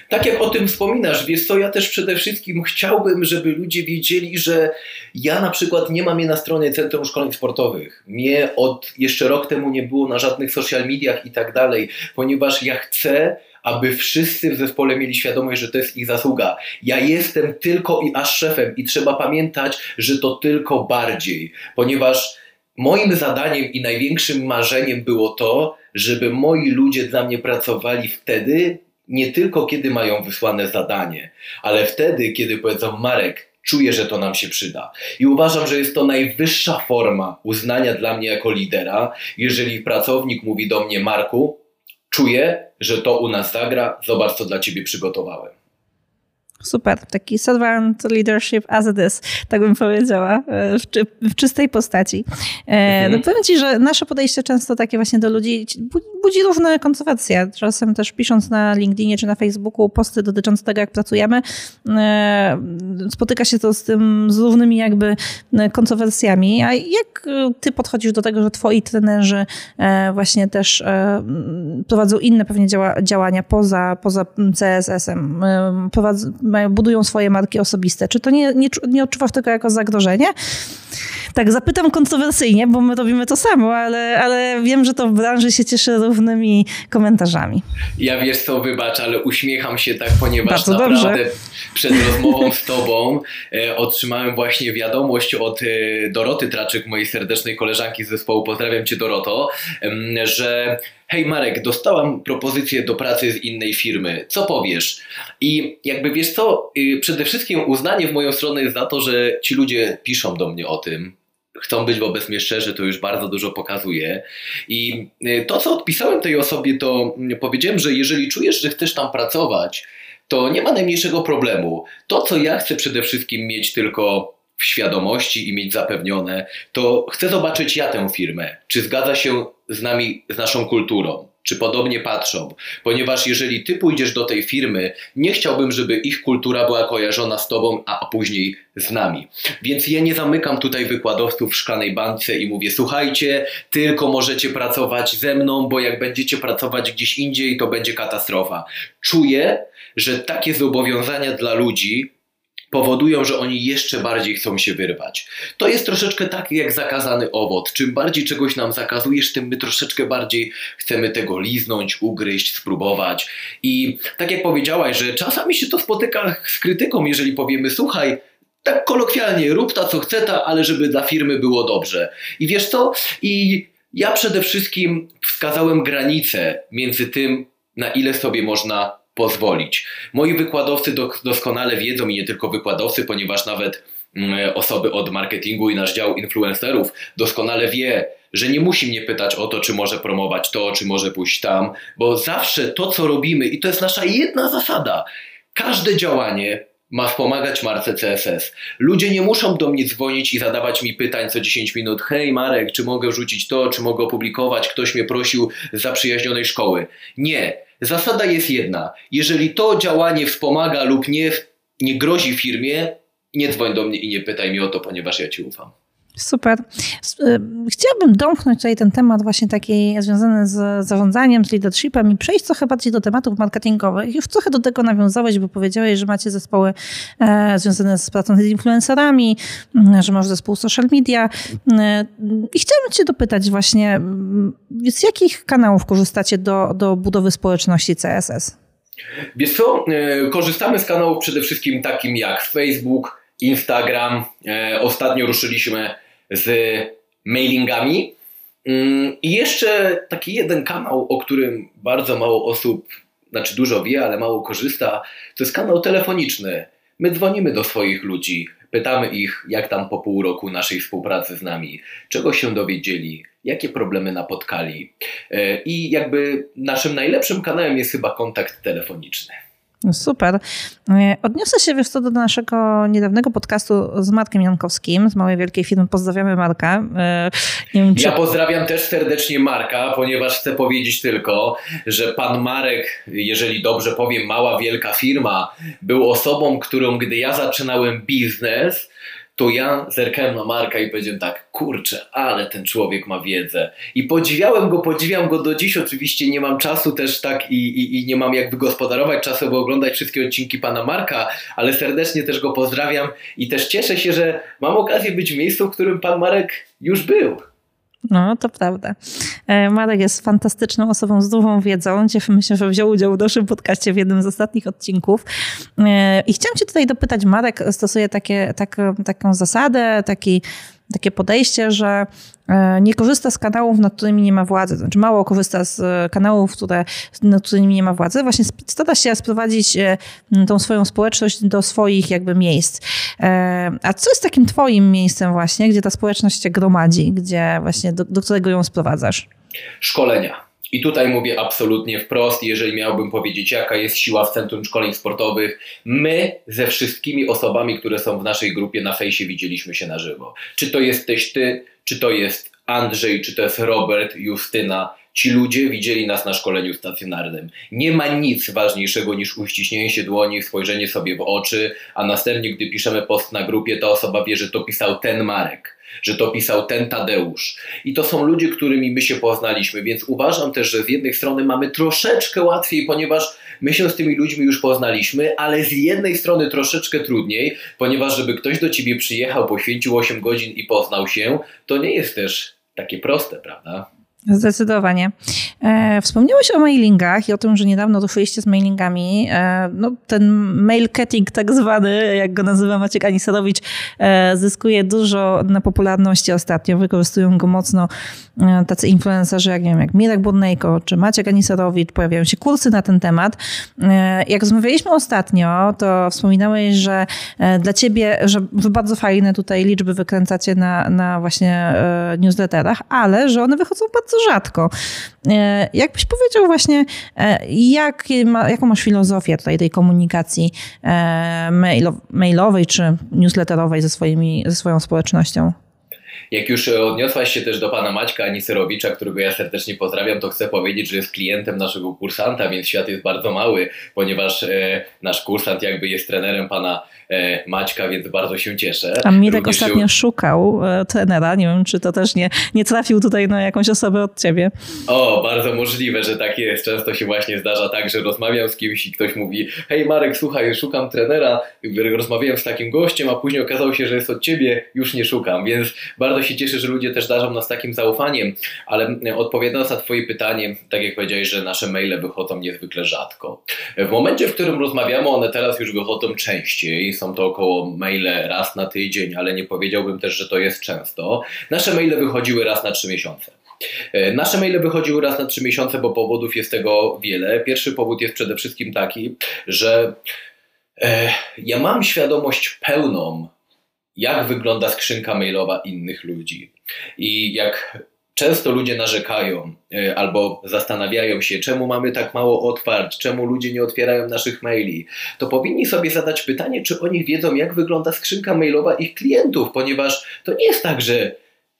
Tak jak o tym wspominasz, wiesz co, ja też przede wszystkim chciałbym, żeby ludzie wiedzieli, że ja na przykład nie mam je na stronie Centrum Szkoleń Sportowych. Mnie od jeszcze rok temu nie było na żadnych social mediach i tak dalej, ponieważ ja chcę, aby wszyscy w zespole mieli świadomość, że to jest ich zasługa. Ja jestem tylko i aż szefem i trzeba pamiętać, że to tylko bardziej, ponieważ moim zadaniem i największym marzeniem było to, żeby moi ludzie dla mnie pracowali wtedy, nie tylko kiedy mają wysłane zadanie, ale wtedy, kiedy powiedzą Marek, czuję, że to nam się przyda. I uważam, że jest to najwyższa forma uznania dla mnie jako lidera, jeżeli pracownik mówi do mnie Marku, czuję, że to u nas zagra, zobacz co dla ciebie przygotowałem. Super, taki servant leadership as it is, tak bym powiedziała, e, w, czy, w czystej postaci. E, mhm. No powiem ci, że nasze podejście często takie właśnie do ludzi budzi różne kontrowersje. Czasem też pisząc na LinkedInie czy na Facebooku posty dotyczące tego, jak pracujemy, e, spotyka się to z tym, z różnymi jakby kontrowersjami. A jak ty podchodzisz do tego, że twoi trenerzy właśnie też prowadzą inne pewnie działa, działania poza, poza CSS-em, prowadzą mają, budują swoje marki osobiste. Czy to nie, nie, nie odczuwasz tego jako zagrożenie? Tak, zapytam kontrowersyjnie, bo my robimy to samo, ale, ale wiem, że to w branży się cieszy równymi komentarzami. Ja wiesz co, wybacz, ale uśmiecham się tak, ponieważ Bardzo naprawdę dobrze. przed rozmową z tobą e, otrzymałem właśnie wiadomość od e, Doroty Traczyk, mojej serdecznej koleżanki z zespołu, pozdrawiam cię Doroto, e, że hej Marek, dostałam propozycję do pracy z innej firmy, co powiesz? I jakby wiesz co, y, przede wszystkim uznanie w moją stronę jest za to, że ci ludzie piszą do mnie o tym, chcą być wobec mnie szczerzy, to już bardzo dużo pokazuje. I y, to, co odpisałem tej osobie, to mm, powiedziałem, że jeżeli czujesz, że chcesz tam pracować, to nie ma najmniejszego problemu. To, co ja chcę przede wszystkim mieć tylko w świadomości i mieć zapewnione, to chcę zobaczyć ja tę firmę, czy zgadza się z nami, z naszą kulturą. czy podobnie patrzą, ponieważ jeżeli ty pójdziesz do tej firmy, nie chciałbym, żeby ich kultura była kojarzona z tobą, a później z nami. Więc ja nie zamykam tutaj wykładowców w szklanej bańce i mówię, słuchajcie, tylko możecie pracować ze mną, bo jak będziecie pracować gdzieś indziej, to będzie katastrofa. Czuję, że takie zobowiązania dla ludzi powodują, że oni jeszcze bardziej chcą się wyrwać. To jest troszeczkę tak jak zakazany owoc. Czym bardziej czegoś nam zakazujesz, tym my troszeczkę bardziej chcemy tego liznąć, ugryźć, spróbować. I tak jak powiedziałaś, że czasami się to spotyka z krytyką, jeżeli powiemy, słuchaj, tak kolokwialnie, rób ta co chce ta, ale żeby dla firmy było dobrze. I wiesz co? I ja przede wszystkim wskazałem granicę między tym, na ile sobie można pozwolić. Moi wykładowcy doskonale wiedzą i nie tylko wykładowcy, ponieważ nawet mm, osoby od marketingu i nasz dział influencerów doskonale wie, że nie musi mnie pytać o to, czy może promować to, czy może pójść tam, bo zawsze to, co robimy, i to jest nasza jedna zasada, każde działanie ma wspomagać marce CSS. Ludzie nie muszą do mnie dzwonić i zadawać mi pytań co 10 minut. Hej Marek, czy mogę wrzucić to, czy mogę opublikować? Ktoś mnie prosił z zaprzyjaźnionej szkoły. Nie. Zasada jest jedna. Jeżeli to działanie wspomaga lub nie, nie grozi firmie, nie dzwoń do mnie i nie pytaj mnie o to, ponieważ ja Ci ufam. Super. Y, chciałabym domknąć tutaj ten temat właśnie taki związany z zarządzaniem, z leadershipem i przejść trochę bardziej do tematów marketingowych. Już trochę do tego nawiązałeś, bo powiedziałeś, że macie zespoły e, związane z pracą z influencerami, że masz zespół social media. E, I chciałabym cię dopytać właśnie, z jakich kanałów korzystacie do, do budowy społeczności CSS? Wiesz co, e, korzystamy z kanałów przede wszystkim takim jak Facebook, Instagram. Ostatnio ruszyliśmy z mailingami. Mm, I jeszcze taki jeden kanał, o którym bardzo mało osób, znaczy dużo wie, ale mało korzysta, to jest kanał telefoniczny. My dzwonimy do swoich ludzi, pytamy ich, jak tam po pół roku naszej współpracy z nami, czego się dowiedzieli, jakie problemy napotkali. E, I jakby naszym najlepszym kanałem jest chyba kontakt telefoniczny. No super. E, odniosę się wiesz co do naszego niedawnego podcastu z Markiem Jankowskim z Małej Wielkiej Firmy. Pozdrawiamy Marka. E, wiem, czy... Ja pozdrawiam też serdecznie Marka, ponieważ chcę powiedzieć tylko, że pan Marek, jeżeli dobrze powiem, Mała Wielka Firma, był osobą, którą gdy ja zaczynałem biznes, to ja zerkałem na Marka i powiedziałem tak, kurczę, ale ten człowiek ma wiedzę. I podziwiałem go, podziwiam go do dziś. Oczywiście nie mam czasu też tak i, i, i nie mam jak wygospodarować czasu, by oglądać wszystkie odcinki pana Marka, ale serdecznie też go pozdrawiam i też cieszę się, że mam okazję być w miejscu, w którym pan Marek już był. No, to prawda. E, Marek jest fantastyczną osobą z dużą wiedzą. Cieszymy się, że wziął udział w naszym podcaście w jednym z ostatnich odcinków. E, I chciałam cię tutaj dopytać, Marek stosuje takie, tak, taką zasadę, taki takie podejście, że e, nie korzysta z kanałów, nad którymi nie ma władzy. Znaczy mało korzysta z e, kanałów, które, nad którymi nie ma władzy. Właśnie stara się sprowadzić e, tą swoją społeczność do swoich jakby miejsc. A co jest takim twoim miejscem właśnie, gdzie ta społeczność się gromadzi, gdzie właśnie do, do którego ją sprowadzasz? Szkolenia i tutaj mówię absolutnie wprost, jeżeli miałbym powiedzieć, jaka jest siła w Centrum Szkoleń Sportowych, my ze wszystkimi osobami, które są w naszej grupie na fejsie widzieliśmy się na żywo. Czy to jesteś ty, czy to jest Andrzej, czy to jest Robert, Justyna, Ci ludzie widzieli nas na szkoleniu stacjonarnym. Nie ma nic ważniejszego niż uściśnięcie dłoni, spojrzenie sobie w oczy, a następnie, gdy piszemy post na grupie, ta osoba wie, że to pisał ten Marek że to pisał ten Tadeusz. I to są ludzie, którymi my się poznaliśmy, więc uważam też, że z jednej strony mamy troszeczkę łatwiej, ponieważ my się z tymi ludźmi już poznaliśmy, ale z jednej strony troszeczkę trudniej, ponieważ żeby ktoś do ciebie przyjechał, poświęcił 8 godzin i poznał się, to nie jest też takie proste, prawda? Zdecydowanie. E, wspomniałeś o mailingach i o tym, że niedawno ruszyliście z mailingami. E, no, ten mailcatting tak zwany, jak go nazywa Maciek Anisadowicz, e, zyskuje dużo na popularności ostatnio. Wykorzystują go mocno tacy influencerzy, jak nie wiem, jak Mirek Burnejko czy Maciek Anisadowicz. Pojawiają się kursy na ten temat. Jak rozmawialiśmy ostatnio, to wspominałeś, że dla ciebie, że bardzo fajne tutaj liczby wykręcacie na, na właśnie newsletterach, ale że one wychodzą bardzo bardzo rzadko. E, jakbyś powiedział właśnie, e, jak, jaką masz filozofię tutaj tej komunikacji e, mailowej czy newsletterowej ze, swoimi, ze swoją społecznością? Jak już odniosłaś się też do pana Maćka Aniserowicza, którego ja serdecznie pozdrawiam, to chcę powiedzieć, że jest klientem naszego kursanta, więc świat jest bardzo mały, ponieważ e, nasz kursant jakby jest trenerem pana e, Maćka, więc bardzo się cieszę. A Mirek Również ostatnio się... szukał e, trenera, nie wiem czy to też nie, nie trafił tutaj na jakąś osobę od ciebie. O, bardzo możliwe, że tak jest. Często się właśnie zdarza tak, że rozmawiam z kimś i ktoś mówi hej Marek, słuchaj, szukam trenera, rozmawiałem z takim gościem, a później okazało się, że jest od ciebie, już nie szukam, więc bardzo się cieszę, że ludzie też darzą nas takim zaufaniem, ale odpowiadając na twoje pytanie, tak jak powiedziałeś, że nasze maile wychodzą niezwykle rzadko. W momencie, w którym rozmawiamy, one teraz już wychodzą częściej, są to około maile raz na tydzień, ale nie powiedziałbym też, że to jest często. Nasze maile wychodziły raz na trzy miesiące. E, nasze maile wychodziły raz na trzy miesiące, bo powodów jest tego wiele. Pierwszy powód jest przede wszystkim taki, że e, ja mam świadomość pełną, jak wygląda skrzynka mailowa innych ludzi. I jak często ludzie narzekają e, albo zastanawiają się, czemu mamy tak mało otwarć, czemu ludzie nie otwierają naszych maili, to powinni sobie zadać pytanie, czy oni wiedzą, jak wygląda skrzynka mailowa ich klientów, ponieważ to nie jest tak, że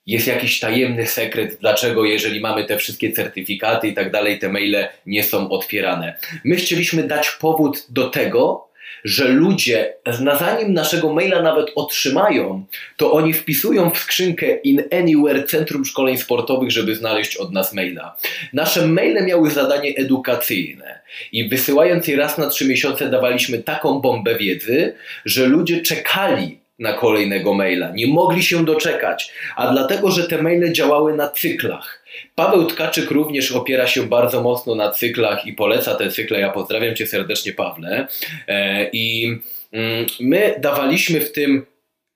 jest jakiś tajemny sekret, dlaczego jeżeli mamy te wszystkie certyfikaty i tak dalej, te maile nie są otwierane. My chcieliśmy dać powód do tego, że ludzie, zanim naszego maila nawet otrzymają, to oni wpisują w skrzynkę in anywhere Centrum Szkoleń Sportowych, żeby znaleźć od nas maila. Nasze maile miały zadanie edukacyjne i wysyłając je raz na trzy miesiące dawaliśmy taką bombę wiedzy, że ludzie czekali na kolejnego maila. Nie mogli się doczekać, a dlatego, że te maile działały na cyklach. Paweł Tkaczyk również opiera się bardzo mocno na cyklach i poleca te cykle. Ja pozdrawiam Cię serdecznie, Pawle. E, I mm, my dawaliśmy w tym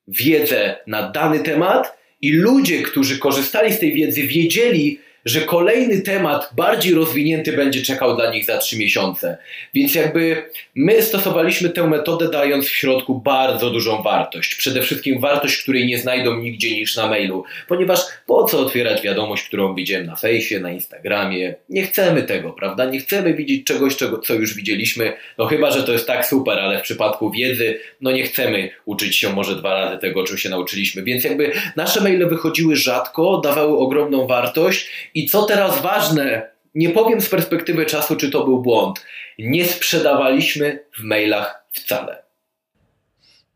wiedzę na dany temat, i ludzie, którzy korzystali z tej wiedzy, wiedzieli, że kolejny temat bardziej rozwinięty będzie czekał dla nich za trzy miesiące. Więc jakby my stosowaliśmy tę metodę dając w środku bardzo dużą wartość. Przede wszystkim wartość, której nie znajdą nigdzie niż na mailu. Ponieważ po co otwierać wiadomość, którą widziałem na fejsie, na Instagramie? Nie chcemy tego, prawda? Nie chcemy widzieć czegoś, czego, co już widzieliśmy. No chyba, że to jest tak super, ale w przypadku wiedzy, no nie chcemy uczyć się może dwa razy tego, czego się nauczyliśmy. Więc jakby nasze maile wychodziły rzadko, dawały ogromną wartość i co teraz ważne, nie powiem z perspektywy czasu, czy to był błąd. Nie sprzedawaliśmy w mailach wcale.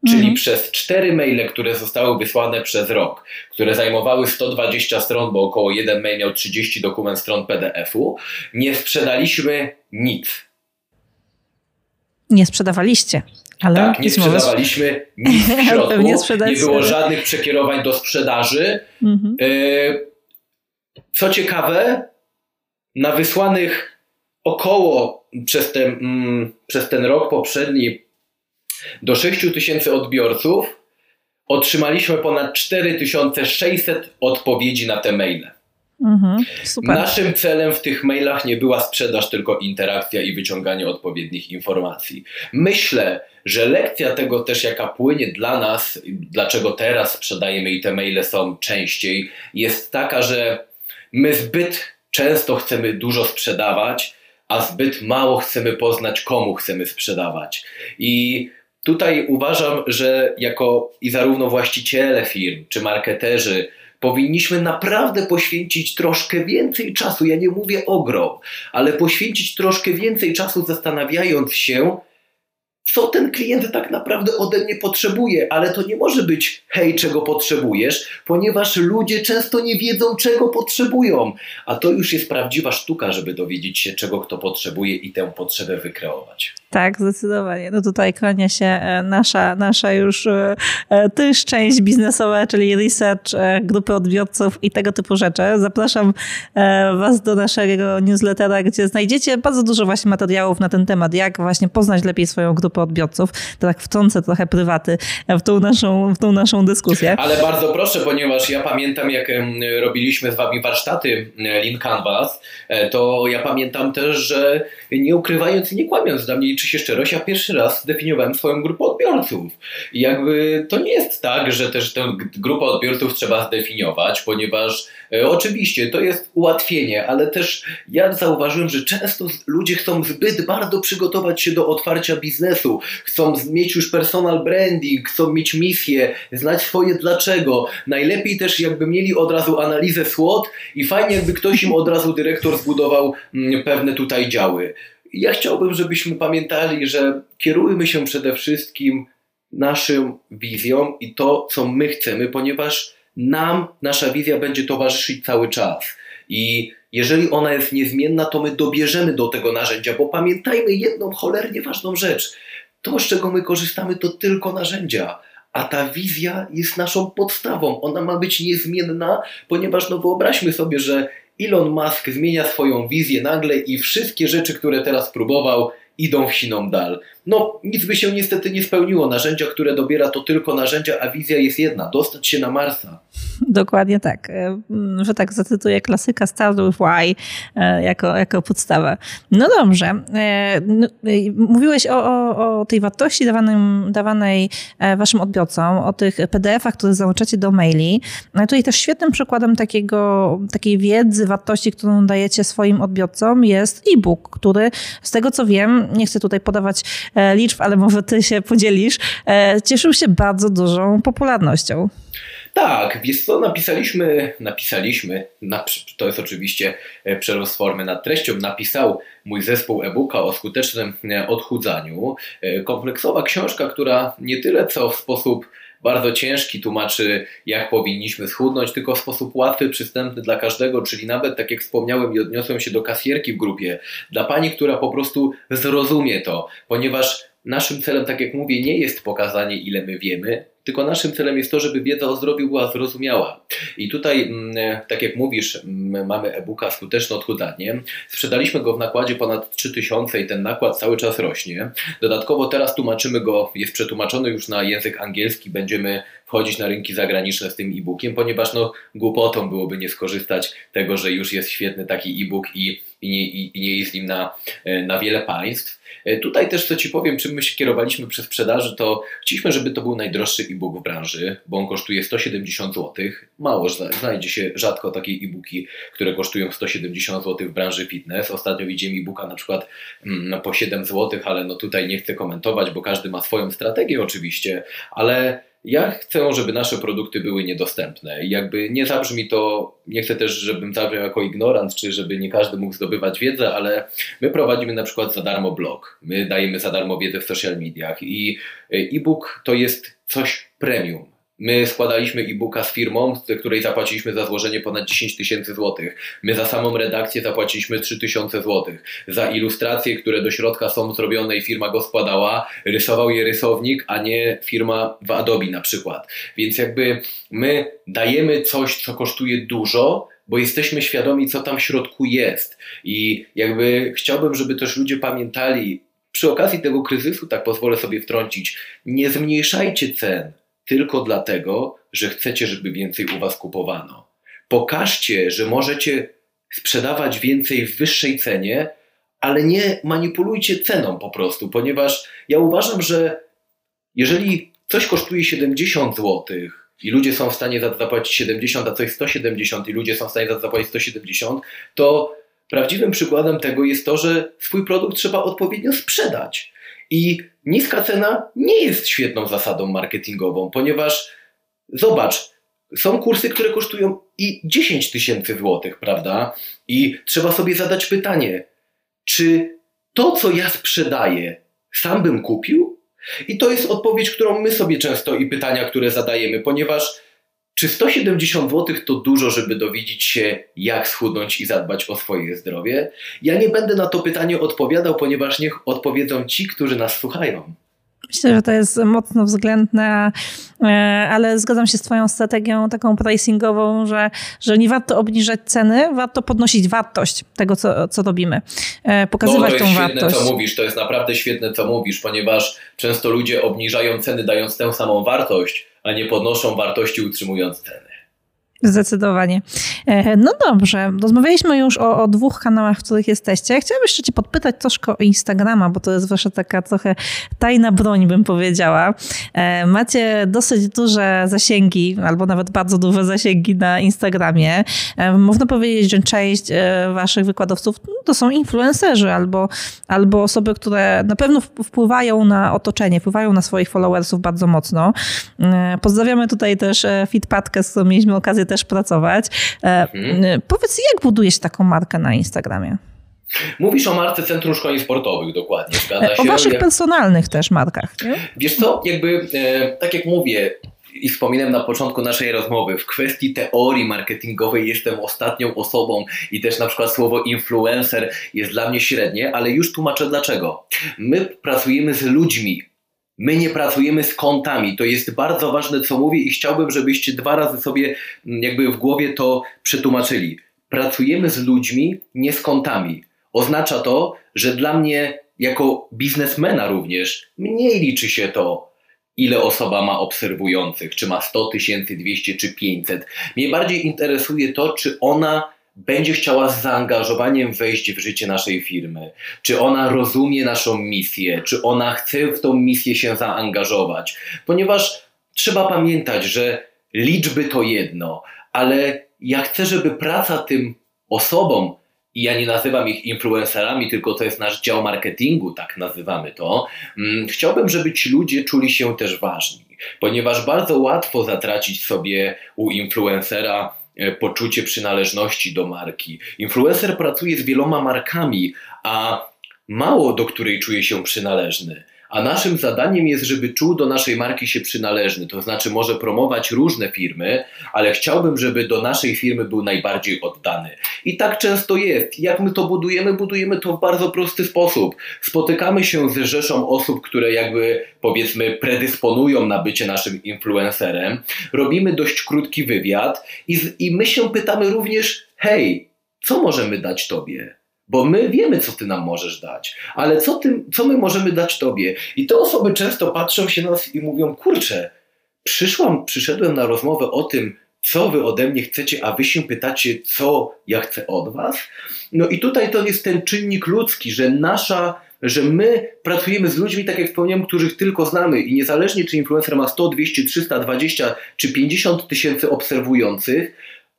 Czyli mhm. przez cztery maile, które zostały wysłane przez rok, które zajmowały 120 stron, bo około jeden mail miał 30 dokument stron PDF-u, nie sprzedaliśmy nic. Nie sprzedawaliście. Ale tak, nie sprzedawaliśmy nic w [laughs] środku. nie było żadnych przekierowań do sprzedaży. Mhm. Y co ciekawe, na wysłanych około przez ten, mm, przez ten rok poprzedni do 6 tysięcy odbiorców otrzymaliśmy ponad 4600 odpowiedzi na te maile. Mhm, Naszym celem w tych mailach nie była sprzedaż, tylko interakcja i wyciąganie odpowiednich informacji. Myślę, że lekcja tego też, jaka płynie dla nas, dlaczego teraz sprzedajemy i te maile są częściej, jest taka, że My zbyt często chcemy dużo sprzedawać, a zbyt mało chcemy poznać, komu chcemy sprzedawać. I tutaj uważam, że jako i zarówno właściciele firm czy marketerzy powinniśmy naprawdę poświęcić troszkę więcej czasu. Ja nie mówię ogrom, ale poświęcić troszkę więcej czasu zastanawiając się, co ten klient tak naprawdę ode mnie potrzebuje, ale to nie może być hej, czego potrzebujesz, ponieważ ludzie często nie wiedzą, czego potrzebują, a to już jest prawdziwa sztuka, żeby dowiedzieć się, czego kto potrzebuje i tę potrzebę wykreować. Tak, zdecydowanie. No tutaj kłania się e, nasza, nasza już e, e, też część biznesowa, czyli research grupy odbiorców i tego typu rzeczy. Zapraszam Was do naszego newslettera, gdzie znajdziecie bardzo dużo właśnie materiałów na ten temat, jak właśnie poznać lepiej swoją grupę odbiorców. To tak wtrącę trochę prywaty w tą naszą, w tą naszą dyskusję. Ale bardzo proszę, ponieważ ja pamiętam, jak robiliśmy z Wami warsztaty Lean Canvas, to ja pamiętam też, że nie ukrywając i nie kłamiąc, dla mnie liczy się szczerość. Ja pierwszy raz zdefiniowałem swoją grupę odbiorców. I jakby to nie jest tak, że też tę grupę odbiorców trzeba zdefiniować, ponieważ e, oczywiście to jest ułatwienie, ale też ja zauważyłem, że często ludzie chcą zbyt bardzo przygotować się do otwarcia biznesu, chcą mieć już personal branding, chcą mieć misję, znać swoje dlaczego. Najlepiej też jakby mieli od razu analizę SWOT i fajnie jakby ktoś im od razu dyrektor zbudował mm, pewne tutaj działy. Ja chciałbym, żebyśmy pamiętali, że kierujmy się przede wszystkim naszą wizją i to, co my chcemy, ponieważ nam nasza wizja będzie towarzyszyć cały czas. I jeżeli ona jest niezmienna, to my dobierzemy do tego narzędzia, bo pamiętajmy jedną cholernie ważną rzecz. To, z czego my korzystamy, to tylko narzędzia. A ta wizja jest naszą podstawą. Ona ma być niezmienna, ponieważ no wyobraźmy sobie, że Elon Musk zmienia swoją wizję nagle i wszystkie rzeczy, które teraz próbował, idą w siną dal. No, nic by się niestety nie spełniło. Narzędzia, które dobiera, to tylko narzędzia, a wizja jest jedna: dostać się na Marsa. Dokładnie tak. E, że tak zacytuję klasyka Start with Why e, jako, jako podstawę. No dobrze. E, no, mówiłeś o, o, o tej wartości dawanym, dawanej waszym odbiorcom, o tych PDF-ach, które załączacie do maili. No tutaj też świetnym przykładem takiego, takiej wiedzy, wartości, którą dajecie swoim odbiorcom jest e-book, który z tego co wiem, nie chcę tutaj podawać liczb, ale może ty się podzielisz, cieszył się bardzo dużą popularnością. Tak, wiesz co, napisaliśmy, napisaliśmy, to jest oczywiście e, przerost formy nad treścią, napisał mój zespół e-booka o skutecznym e, odchudzaniu. E, kompleksowa książka, która nie tyle co w sposób bardzo ciężki tłumaczy, jak powinniśmy schudnąć, tylko w sposób łatwy, przystępny dla każdego, czyli nawet, tak jak wspomniałem i odniosłem się do kasjerki w grupie, dla pani, która po prostu zrozumie to, ponieważ naszym celem, tak jak mówię, nie jest pokazanie, ile my wiemy, tylko naszym celem jest to, żeby wiedza o zdrowiu była zrozumiała. I tutaj, mm, tak jak mówisz, mm, mamy e-booka Skuteczne odchudzanie. Sprzedaliśmy go w nakładzie ponad 3000 i ten nakład cały czas rośnie. Dodatkowo teraz tłumaczymy go, jest przetłumaczony już na język angielski, będziemy wchodzić na rynki zagraniczne z tym e-bookiem, ponieważ no, głupotą byłoby nie skorzystać tego, że już jest świetny taki e-book i, i, nie, i nie jest nim na, e, na wiele państw. E, tutaj też co Ci powiem, czym my się kierowaliśmy przy sprzedaży, to chcieliśmy, żeby to był najdroższy e-book w branży, bo on kosztuje 170 zł. Mało znajdzie się rzadko takie e-booki, które kosztują 170 zł w branży fitness. Ostatnio widziałem e-booka na przykład mm, po 7 zł, ale no tutaj nie chcę komentować, bo każdy ma swoją strategię oczywiście, ale ja chcę, żeby nasze produkty były niedostępne. I jakby nie zabrzmi to, nie chcę też, żebym zabrzmiał jako ignorant, czy żeby nie każdy mógł zdobywać wiedzę, ale my prowadzimy na przykład za darmo blog. My dajemy za darmo wiedzę w social mediach i e-book to jest coś premium. My składaliśmy e-booka z firmą, z której zapłaciliśmy za złożenie ponad 10 tysięcy złotych. My za samą redakcję zapłaciliśmy 3 tysiące złotych. Za ilustracje, które do środka są zrobione i firma go składała, rysował je rysownik, a nie firma w Adobe na przykład. Więc jakby my dajemy coś, co kosztuje dużo, bo jesteśmy świadomi, co tam w środku jest. I jakby chciałbym, żeby też ludzie pamiętali, przy okazji tego kryzysu, tak pozwolę sobie wtrącić, nie zmniejszajcie cen tylko dlatego, że chcecie, żeby więcej u Was kupowano. Pokażcie, że możecie sprzedawać więcej w wyższej cenie, ale nie manipulujcie ceną po prostu, ponieważ ja uważam, że jeżeli coś kosztuje 70 zł i ludzie są w stanie zapłacić 70, a coś 170 i ludzie są w stanie zapłacić 170, to prawdziwym przykładem tego jest to, że swój produkt trzeba odpowiednio sprzedać. I niska cena nie jest świetną zasadą marketingową, ponieważ zobacz, są kursy, które kosztują i 10 tysięcy złotych, prawda? I trzeba sobie zadać pytanie, czy to, co ja sprzedaję, sam bym kupił? I to jest odpowiedź, którą my sobie często i pytania, które zadajemy, ponieważ czy 170 zł to dużo, żeby dowiedzieć się, jak schudnąć i zadbać o swoje zdrowie? Ja nie będę na to pytanie odpowiadał, ponieważ niech odpowiedzą ci, którzy nas słuchają. Myślę, że to jest mocno względne, e, ale zgadzam się z Twoją strategią taką pricingową, że, że nie warto obniżać ceny, warto podnosić wartość tego, co, co robimy. E, pokazywać no, tą wartość. To jest świetne, co mówisz, to jest naprawdę świetne, co mówisz, ponieważ często ludzie obniżają ceny, dając tę samą wartość, a nie podnoszą wartości utrzymując ceny. Zdecydowanie. E, no dobrze, rozmawialiśmy już o, o, dwóch kanałach, w których jesteście. Chciałabym jeszcze cię podpytać troszkę o Instagrama, bo to jest wasza taka trochę tajna broń, bym powiedziała. E, macie dosyć duże zasięgi, albo nawet bardzo duże zasięgi na Instagramie. E, można powiedzieć, że część waszych wykładowców no, to są influencerzy, albo, albo osoby, które na pewno wpływają na otoczenie, wpływają na swoich followersów bardzo mocno. Pozdrawiamy tutaj też Fitpatkę, z którą mieliśmy okazję też pracować. E, mhm. Powiedz, jak budujesz taką markę na Instagramie? Mówisz o marce Centrum Szkoleń Sportowych, dokładnie, zgadza się. O waszych jak... personalnych też markach. Nie? Wiesz co, jakby, e, tak jak mówię, i wspominałem na początku naszej rozmowy, w kwestii teorii marketingowej jestem ostatnią osobą i też na przykład słowo influencer jest dla mnie średnie, ale już tłumaczę dlaczego. My pracujemy z ludźmi, My nie pracujemy z kontami. To jest bardzo ważne, co mówię, i chciałbym, żebyście dwa razy sobie mm, jakby w głowie to przetłumaczyli. Pracujemy z ludźmi, nie z kontami. Oznacza to, że dla mnie, jako biznesmena również, mniej liczy się to, ile osoba ma obserwujących, czy ma 100 tysięcy, 200 czy 500. Mnie bardziej interesuje to, czy ona będzie chciała z zaangażowaniem wejść w życie naszej firmy, czy ona rozumie naszą misję, czy ona chce w tą misję się zaangażować, ponieważ trzeba pamiętać, że liczby to jedno, ale ja chcę, żeby praca tym osobom, i ja nie nazywam ich influencerami, tylko to jest nasz dział marketingu, tak nazywamy to. Mm, chciałbym, żeby ci ludzie czuli się też ważni, ponieważ bardzo łatwo zatracić sobie u influencera poczucie przynależności do marki. Influencer pracuje z wieloma markami, a mało do której czuje się przynależny. A naszym zadaniem jest, żeby czuł do naszej marki się przynależny. To znaczy, może promować różne firmy, ale chciałbym, żeby do naszej firmy był najbardziej oddany. I tak często jest. Jak my to budujemy? Budujemy to w bardzo prosty sposób. Spotykamy się z rzeszą osób, które jakby powiedzmy predysponują na bycie naszym influencerem. Robimy dość krótki wywiad i, i my się pytamy również: hej, co możemy dać tobie? Bo my wiemy, co ty nam możesz dać, ale co, ty, co my możemy dać tobie? I te osoby często patrzą się na nas i mówią: Kurczę, przyszłam, przyszedłem na rozmowę o tym, co wy ode mnie chcecie, a wy się pytacie, co ja chcę od was. No i tutaj to jest ten czynnik ludzki, że nasza, że my pracujemy z ludźmi, tak jak wspomniałem, których tylko znamy i niezależnie czy influencer ma 100, 200, 300, 20 czy 50 tysięcy obserwujących,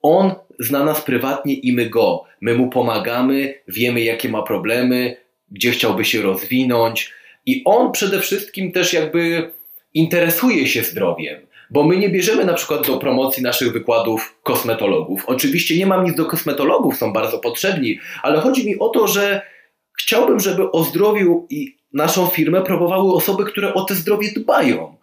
on zna nas prywatnie i my go. My mu pomagamy, wiemy jakie ma problemy, gdzie chciałby się rozwinąć i on przede wszystkim też jakby interesuje się zdrowiem. Bo my nie bierzemy na przykład do promocji naszych wykładów kosmetologów. Oczywiście nie mam nic do kosmetologów, są bardzo potrzebni, ale chodzi mi o to, że chciałbym, żeby o zdrowiu i naszą firmę promowały osoby, które o te zdrowie dbają.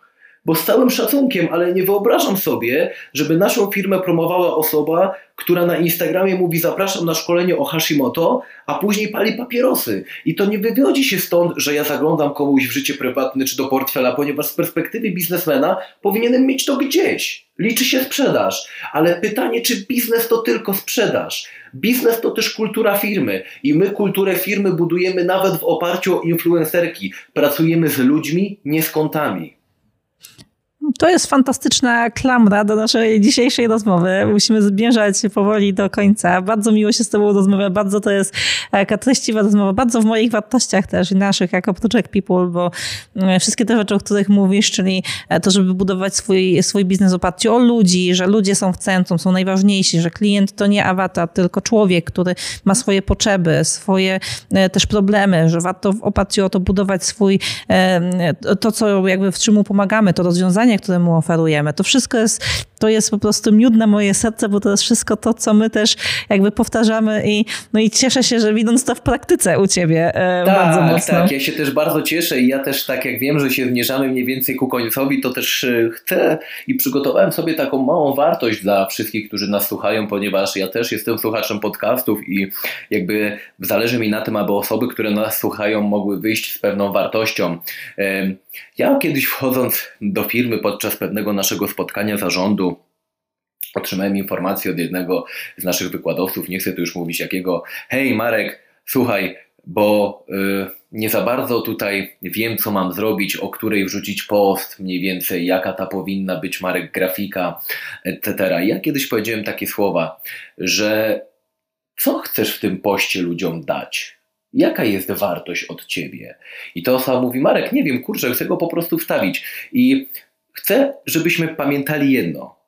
Bo z całym szacunkiem, ale nie wyobrażam sobie, żeby naszą firmę promowała osoba, która na Instagramie mówi zapraszam na szkolenie o Hashimoto, a później pali papierosy. I to nie wywodzi się stąd, że ja zaglądam komuś w życie prywatne czy do portfela, ponieważ z perspektywy biznesmena powinienem mieć to gdzieś. Liczy się sprzedaż. Ale pytanie, czy biznes to tylko sprzedaż? Biznes to też kultura firmy i my kulturę firmy budujemy nawet w oparciu o influencerki. Pracujemy z ludźmi, nie z kontami. To jest fantastyczna klamra do naszej dzisiejszej rozmowy. Musimy zmierzać powoli do końca. Bardzo miło się z Tobą rozmawiać. Bardzo to jest taka treściwa rozmowa. Bardzo w moich wartościach też i naszych jako Project People, bo e, wszystkie te rzeczy, o których mówisz, czyli e, to, żeby budować swój, swój biznes oparciu o ludzi, że ludzie są w centrum, są najważniejsi, że klient to nie awatar, tylko człowiek, który ma swoje potrzeby, swoje e, też problemy, że warto w oparciu o to budować swój, to, co jakby w czym mu pomagamy, to rozwiązanie, które mu oferujemy. To wszystko jest, to jest po prostu miód na moje serce, bo to jest wszystko to, co my też jakby powtarzamy i, no i cieszę się, że widząc to w praktyce u ciebie e, tak, bardzo mocno. Tak, ja się też bardzo cieszę i ja też tak jak wiem, że się zmierzamy mniej więcej ku końcowi, to też e, chcę i przygotowałem sobie taką małą wartość dla wszystkich, którzy nas słuchają, ponieważ ja też jestem słuchaczem podcastów i jakby zależy mi na tym, aby osoby, które nas słuchają, mogły wyjść z pewną wartością. Ja kiedyś wchodząc do firmy podczas pewnego naszego spotkania zarządu, otrzymałem informację od jednego z naszych wykładowców, nie chcę tu już mówić jakiego, hej Marek, słuchaj, bo y, nie za bardzo tutaj wiem, co mam zrobić, o której wrzucić post, mniej więcej, jaka ta powinna być marek grafika, etc. Ja kiedyś powiedziałem takie słowa, że co chcesz w tym poście ludziom dać? Jaka jest wartość od ciebie? I to osoba mówi, Marek, nie wiem, kurczę, chcę go po prostu wstawić. I chcę, żebyśmy pamiętali jedno.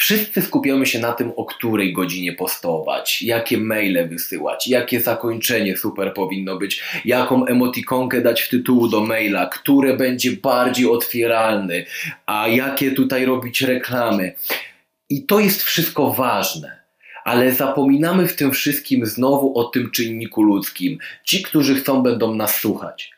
Wszyscy skupiamy się na tym, o której godzinie postować, jakie maile wysyłać, jakie zakończenie super powinno być, jaką emotikonkę dać w tytułu do maila, które będzie bardziej otwieralny, a jakie tutaj robić reklamy. I to jest wszystko ważne ale zapominamy w tym wszystkim znowu o tym czynniku ludzkim. Ci, którzy chcą, będą nas słuchać.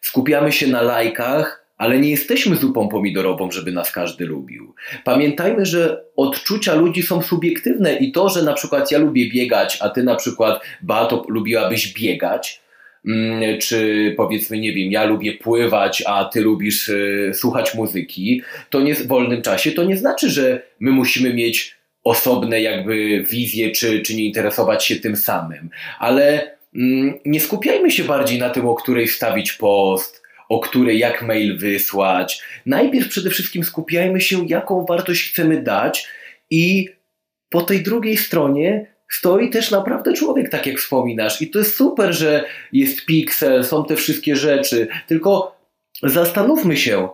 Skupiamy się na lajkach, ale nie jesteśmy zupą pomidorową, żeby nas każdy lubił. Pamiętajmy, że odczucia ludzi są subiektywne i to, że na przykład ja lubię biegać, a ty na przykład, Bato, lubiłabyś biegać, mm, czy powiedzmy, nie wiem, ja lubię pływać, a ty lubisz y, słuchać muzyki, to nie w wolnym czasie, to nie znaczy, że my musimy mieć osobne jakby wizje, czy, czy nie interesować się tym samym. Ale mm, nie skupiajmy się bardziej na tym, o której wstawić post, o której jak mail wysłać. Najpierw przede wszystkim skupiajmy się, jaką wartość chcemy dać i po tej drugiej stronie stoi też naprawdę człowiek, tak jak wspominasz. I to jest super, że jest Pixel, są te wszystkie rzeczy. Tylko zastanówmy się,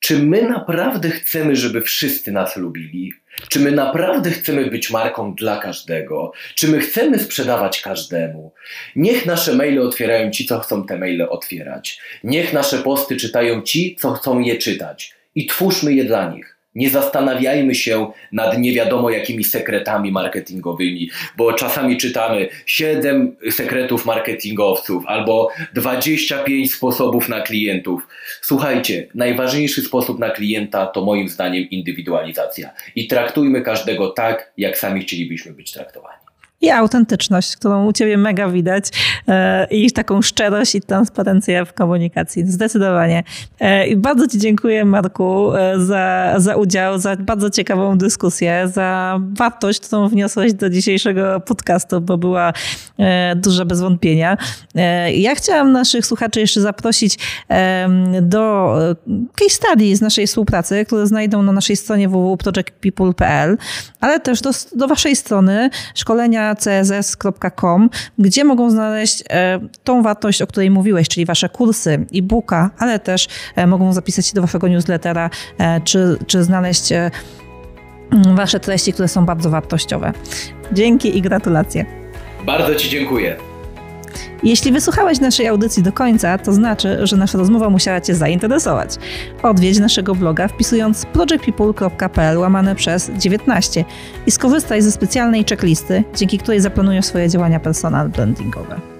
czy my naprawdę chcemy, żeby wszyscy nas lubili? Czy my naprawdę chcemy być marką dla każdego? Czy my chcemy sprzedawać każdemu? Niech nasze maile otwierają ci, co chcą te maile otwierać. Niech nasze posty czytają ci, co chcą je czytać. I twórzmy je dla nich. Nie zastanawiajmy się nad nie wiadomo jakimi sekretami marketingowymi, bo czasami czytamy 7 sekretów marketingowców albo 25 sposobów na klientów. Słuchajcie, najważniejszy sposób na klienta to moim zdaniem indywidualizacja i traktujmy każdego tak, jak sami chcielibyśmy być traktowani i autentyczność, którą u ciebie mega widać e, i taką szczerość i transparencję w komunikacji. Zdecydowanie. E, I bardzo ci dziękuję Marku e, za, za udział, za bardzo ciekawą dyskusję, za wartość, którą wniosłeś do dzisiejszego podcastu, bo była duża bez wątpienia. Ja chciałam naszych słuchaczy jeszcze zaprosić do case study z naszej współpracy, które znajdą na naszej stronie www.projectpeople.pl, ale też do, do waszej strony szkolenia css.com, gdzie mogą znaleźć e, tą wartość, o której mówiłeś, czyli wasze kursy, e-booka, ale też e, mogą zapisać się do waszego newslettera, e, czy, czy znaleźć wasze treści, które są bardzo wartościowe. Dzięki i gratulacje. Bardzo Ci dziękuję. Jeśli wysłuchałeś naszej audycji do końca, to znaczy, że nasza rozmowa musiała Cię zainteresować. Odwiedź naszego bloga wpisując projectpeople.pl łamane przez 19 i skorzystaj ze specjalnej checklisty, dzięki której zaplanujesz swoje działania personal brandingowe.